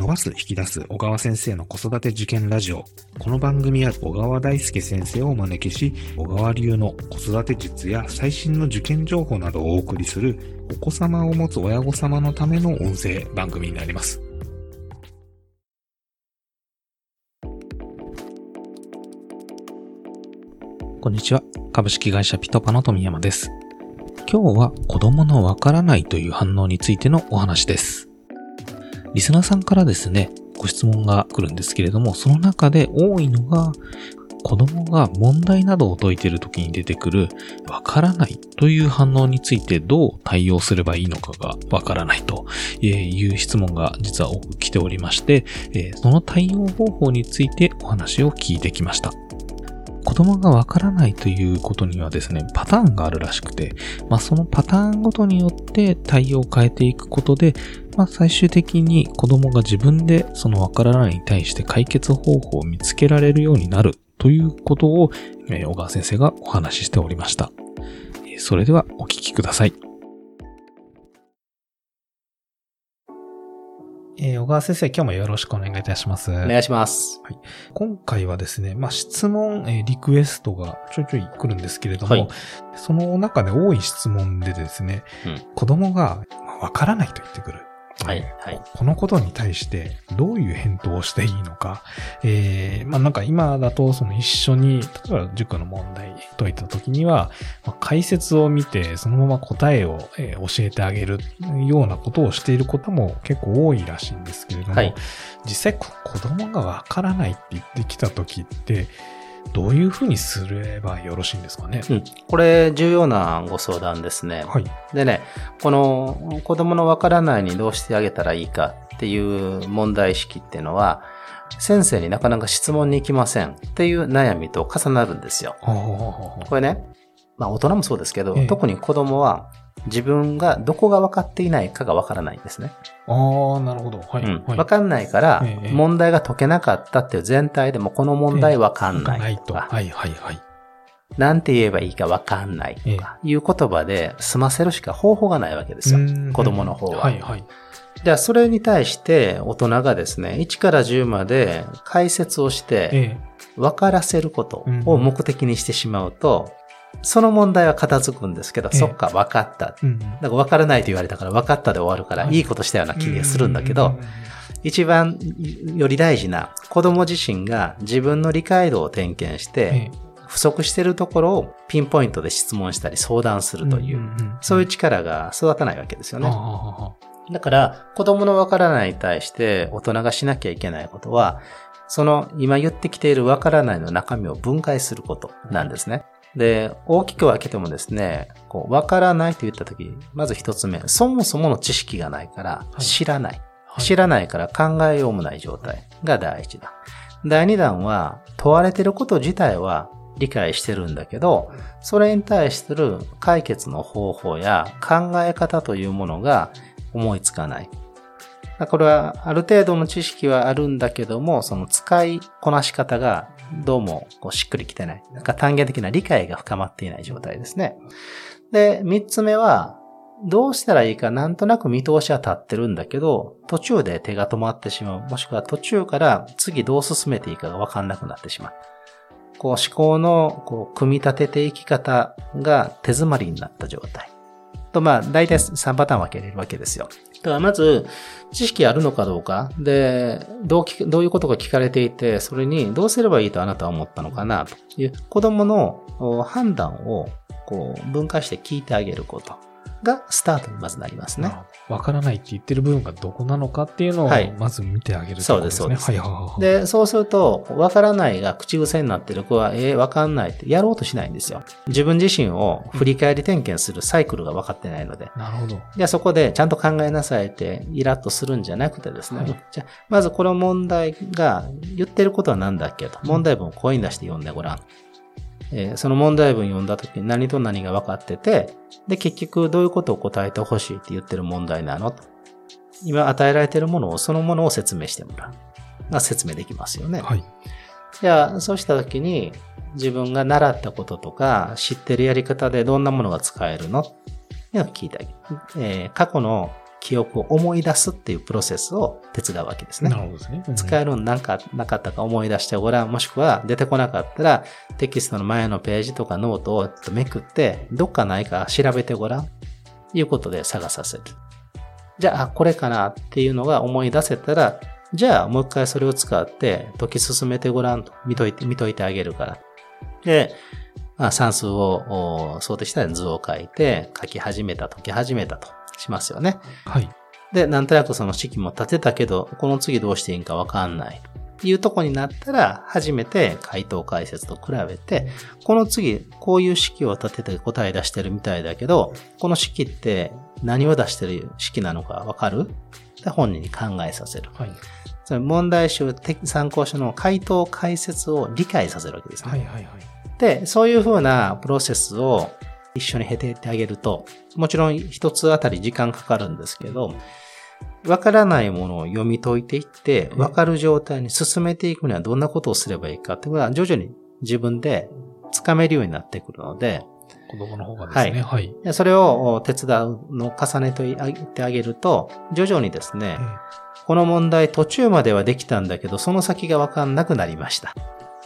伸ばす、引き出す小川先生の子育て受験ラジオ。この番組は小川大輔先生をお招きし、小川流の子育て術や最新の受験情報などをお送りする、お子様を持つ親御様のための音声番組になります。こんにちは。株式会社ピトパの富山です。今日は子供のわからないという反応についてのお話です。リスナーさんからですね、ご質問が来るんですけれども、その中で多いのが、子供が問題などを解いている時に出てくる、わからないという反応についてどう対応すればいいのかがわからないという質問が実は多く来ておりまして、その対応方法についてお話を聞いてきました。子供がわからないということにはですね、パターンがあるらしくて、まあ、そのパターンごとによって対応を変えていくことで、まあ、最終的に子供が自分でそのわからないに対して解決方法を見つけられるようになるということを、え、小川先生がお話ししておりました。それではお聞きください。えー、小川先生、今日もよろしくお願いいたします。お願いします。はい、今回はですね、まあ、質問、えー、リクエストがちょいちょい来るんですけれども、はい、その中で多い質問でですね、うん、子供がわからないと言ってくる。はい、はい。このことに対してどういう返答をしていいのか。えー、まあなんか今だとその一緒に、例えば塾の問題解いた時には、まあ、解説を見てそのまま答えを、えー、教えてあげるようなことをしていることも結構多いらしいんですけれども、はい、実際子供がわからないって言ってきた時って、どういうふうにすればよろしいんですかね、うん、これ重要なご相談ですね。はい、でね、この子供のわからないにどうしてあげたらいいかっていう問題意識っていうのは、先生になかなか質問に行きませんっていう悩みと重なるんですよ。これね、まあ大人もそうですけど、え。特に子供は自分がどこが分かっていないかが分からないんですね。ああ、なるほど。はい。うん、分かんないから、問題が解けなかったっていう全体でもこの問題分かんないとか。はいはいはい。なんて言えばいいか分かんないとかいう言葉で済ませるしか方法がないわけですよ。子供の方は。はいはい。では、それに対して大人がですね、1から10まで解説をして、分からせることを目的にしてしまうと、その問題は片付くんですけど、ええ、そっか、分かった。うん、だから分からないと言われたから分かったで終わるから、い。いことしたような気がするんだけど、一番より大事な子供自身が自分の理解度を点検して、不足しているところをピンポイントで質問したり相談するという、そういう力が育たないわけですよね。だから、子供の分からないに対して大人がしなきゃいけないことは、その今言ってきている分からないの中身を分解することなんですね。で、大きく分けてもですね、こう、わからないと言ったとき、まず一つ目、そもそもの知識がないから知らない。はい、知らないから考えようもない状態が第一弾。第二弾は、問われていること自体は理解してるんだけど、それに対する解決の方法や考え方というものが思いつかない。これはある程度の知識はあるんだけども、その使いこなし方がどうもこうしっくりきてない。なんか単元的な理解が深まっていない状態ですね。で、三つ目は、どうしたらいいかなんとなく見通しは立ってるんだけど、途中で手が止まってしまう。もしくは途中から次どう進めていいかがわかんなくなってしまう。こう思考のこう組み立てていき方が手詰まりになった状態。と、まあ、大体3パターン分けれるわけですよ。だからまず、知識あるのかどうか、で、どうどういうことが聞かれていて、それにどうすればいいとあなたは思ったのかな、という子供の判断をこう分解して聞いてあげること。がスタートにまずなりますね。わからないって言ってる部分がどこなのかっていうのをまず見てあげる、ね、そうです、そうです。はい。で、そうすると、わからないが口癖になってる子は、えー、わかんないってやろうとしないんですよ。自分自身を振り返り点検するサイクルが分かってないので。なるほど。で、そこでちゃんと考えなさいってイラッとするんじゃなくてですね。はい、じゃまずこの問題が言ってることは何だっけと。問題文を声に出して読んでごらん。えー、その問題文読んだ時に何と何が分かってて、で、結局どういうことを答えてほしいって言ってる問題なの？と。今与えられているものを、そのものを説明してもらう。が説明できますよね。はい。じゃあ、そうした時に、自分が習ったこととか、知ってるやり方でどんなものが使えるの？っていうのを聞いてあげる。えー、過去の記憶を思い出すっていうプロセスを手伝うわけですね。なるほどですね。うん、使えるのなんかなかったか思い出してごらん、もしくは出てこなかったらテキストの前のページとかノートをめくって、どっかないか調べてごらん。いうことで探させる。じゃあ、これかなっていうのが思い出せたら、じゃあもう一回それを使って解き進めてごらんと見といて、見といてあげるから。で、まあ、算数を想定したら図を書いて書き始めた、解き始めたとしますよね。はい。で、なんとなくその式も立てたけど、この次どうしていいかわかんない。いうとこになったら、初めて回答解説と比べて、この次、こういう式を立てて答え出してるみたいだけど、この式って何を出してる式なのかわかる？で本人に考えさせる。はい。それ問題集、参考書の回答解説を理解させるわけですね。はいはいはい。で、そういうふうなプロセスを一緒に経てってあげると、もちろん一つあたり時間かかるんですけど、わからないものを読み解いていって、わかる状態に進めていくにはどんなことをすればいいかっていうのは徐々に自分でつかめるようになってくるので、子供の方がですね。はい。はい、それを手伝うのを重ねてあげると、徐々にですね、この問題途中まではできたんだけど、その先がわかんなくなりました。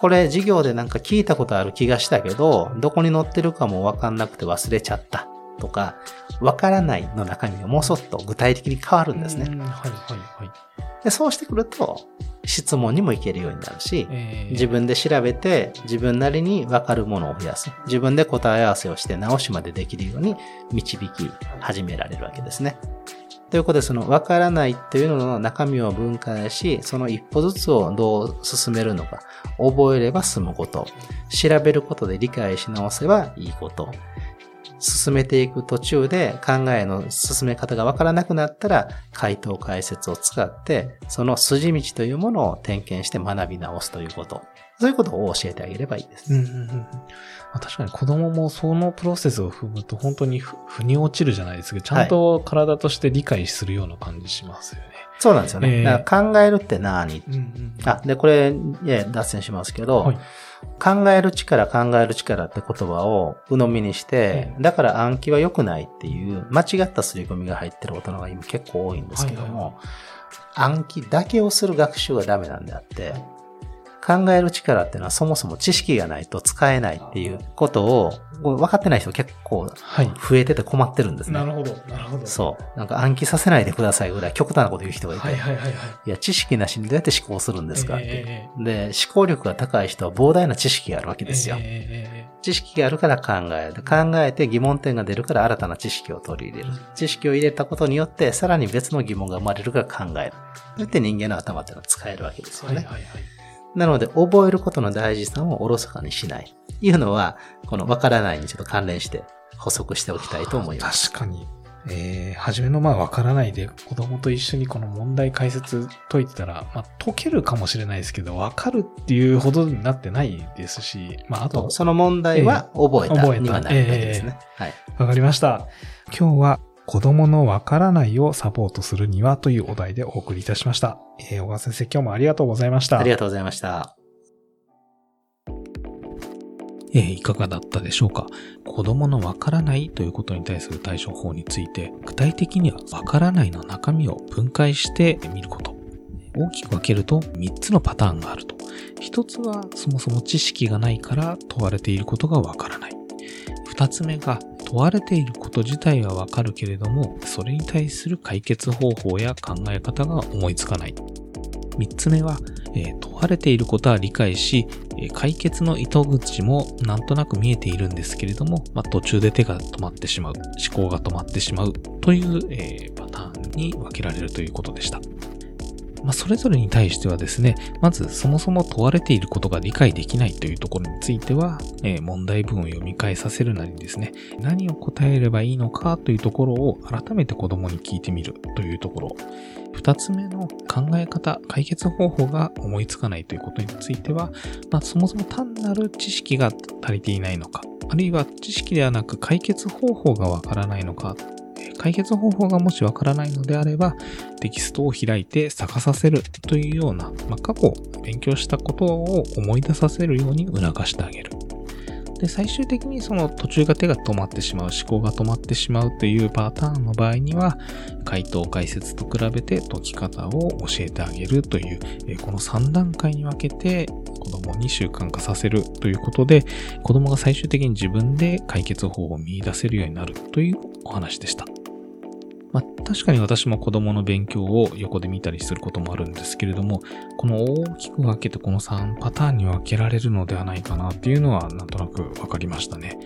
これ授業でなんか聞いたことある気がしたけど、どこに載ってるかもわかんなくて忘れちゃった。とか、わからないの中身がもうちょっと具体的に変わるんですね。はいはいはい。でそうしてくると、質問にもいけるようになるし、えー、自分で調べて自分なりにわかるものを増やす。自分で答え合わせをして直しまでできるように導き始められるわけですね。ということで、その分からないっていうのの中身を分解し、その一歩ずつをどう進めるのか、覚えれば済むこと、調べることで理解し直せばいいこと、進めていく途中で考えの進め方がわからなくなったら、回答解説を使って、その筋道というものを点検して学び直すということ。そういうことを教えてあげればいいです。うんうんうんまあ、確かに子供もそのプロセスを踏むと本当に腑に落ちるじゃないですけど、ちゃんと体として理解するような感じしますよね。はい、そうなんですよね。えー、考えるって何、うんうん、あ、で、これ、脱線しますけど、はい。考える力、考える力って言葉を鵜呑みにして、だから暗記は良くないっていう間違った刷り込みが入ってる大人が今結構多いんですけども、暗記だけをする学習がダメなんであって、考える力っていうのはそもそも知識がないと使えないっていうことを分かってない人結構増えてて困ってるんですね。はい、なるほど、なるほど。そう。なんか暗記させないでくださいぐらい極端なこと言う人がいて。はいはいはい、はい。いや、知識なしにどうやって思考するんですかって、えー、で、思考力が高い人は膨大な知識があるわけですよ。えー、知識があるから考える。考えて疑問点が出るから新たな知識を取り入れる。知識を入れたことによってさらに別の疑問が生まれるから考える。そうやって人間の頭っていうのは使えるわけですよね。はいはいはいなので、覚えることの大事さをおろそかにしない。いうのは、このわからないにちょっと関連して補足しておきたいと思います。確かに。えー、初めのまあわからないで子供と一緒にこの問題解説解いてたら、まあ解けるかもしれないですけど、わかるっていうほどになってないですし、まああと。その問題は覚えたにはなるわけですね。えー、はい。わかりました。今日は子供のわからないをサポートするにはというお題でお送りいたしました。えー、小川先生、今日もありがとうございました。ありがとうございました。えー、いかがだったでしょうか？子供のわからないということに対する対処法について、具体的にはわからないの中身を分解してみること。大きく分けると3つのパターンがあると。1つはそもそも知識がないから問われていることがわからない。2つ目が問われていること自体はわかるけれども、それに対する解決方法や考え方が思いつかない。三つ目は、え、問われていることは理解し、解決の糸口もなんとなく見えているんですけれども、まあ、途中で手が止まってしまう、思考が止まってしまうという、え、パターンに分けられるということでした。まあ、それぞれに対してはですね、まずそもそも問われていることが理解できないというところについては、えー、問題文を読み返させるなりですね、何を答えればいいのかというところを改めて子供に聞いてみるというところ。二つ目の考え方、解決方法が思いつかないということについては、まあ、そもそも単なる知識が足りていないのか、あるいは知識ではなく解決方法がわからないのか解決方法がもしわからないのであれば、テキストを開いて探させるというような、まあ、過去勉強したことを思い出させるように促してあげる。で、最終的にその途中が手が止まってしまう、思考が止まってしまうというパターンの場合には、回答解説と比べて解き方を教えてあげるという、この3段階に分けて子供に習慣化させるということで、子供が最終的に自分で解決法を見出せるようになるというお話でした。まあ、確かに私も子供の勉強を横で見たりすることもあるんですけれども、この大きく分けてこの3パターンに分けられるのではないかなっていうのはなんとなく分かりましたね。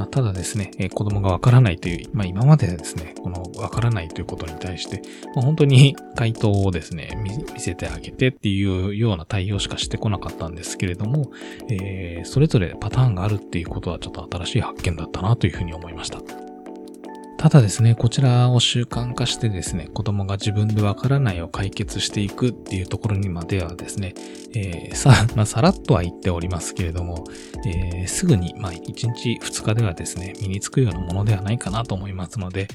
まあ、ただですね、えー、子供がわからないという、まあ、今までですね、このわからないということに対して、まあ、本当に回答をですね見、せてあげてっていうような対応しかしてこなかったんですけれども、えー、それぞれパターンがあるっていうことはちょっと新しい発見だったなというふうに思いました。ただですね、こちらを習慣化してですね、子供が自分でわからないを解決していくっていうところにまではですね、えー、さ、まあ、さらっとは言っておりますけれども、えー、すぐに、まあ、1日2日ではですね、身につくようなものではないかなと思いますので、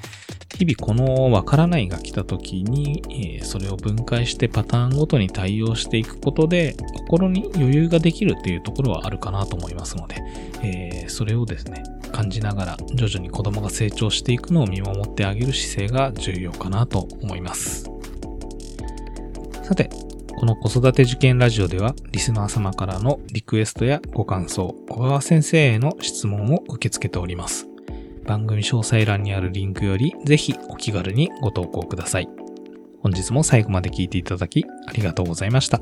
日々このわからないが来た時に、え、それを分解してパターンごとに対応していくことで、心に余裕ができるっていうところはあるかなと思いますので、えー、それをですね、感じながら徐々に子供が成長していくのを見守ってあげる姿勢が重要かなと思います。さて、この子育て受験ラジオではリスナー様からのリクエストやご感想、小川先生への質問を受け付けております。番組詳細欄にあるリンクよりぜひお気軽にご投稿ください。本日も最後まで聴いていただきありがとうございました。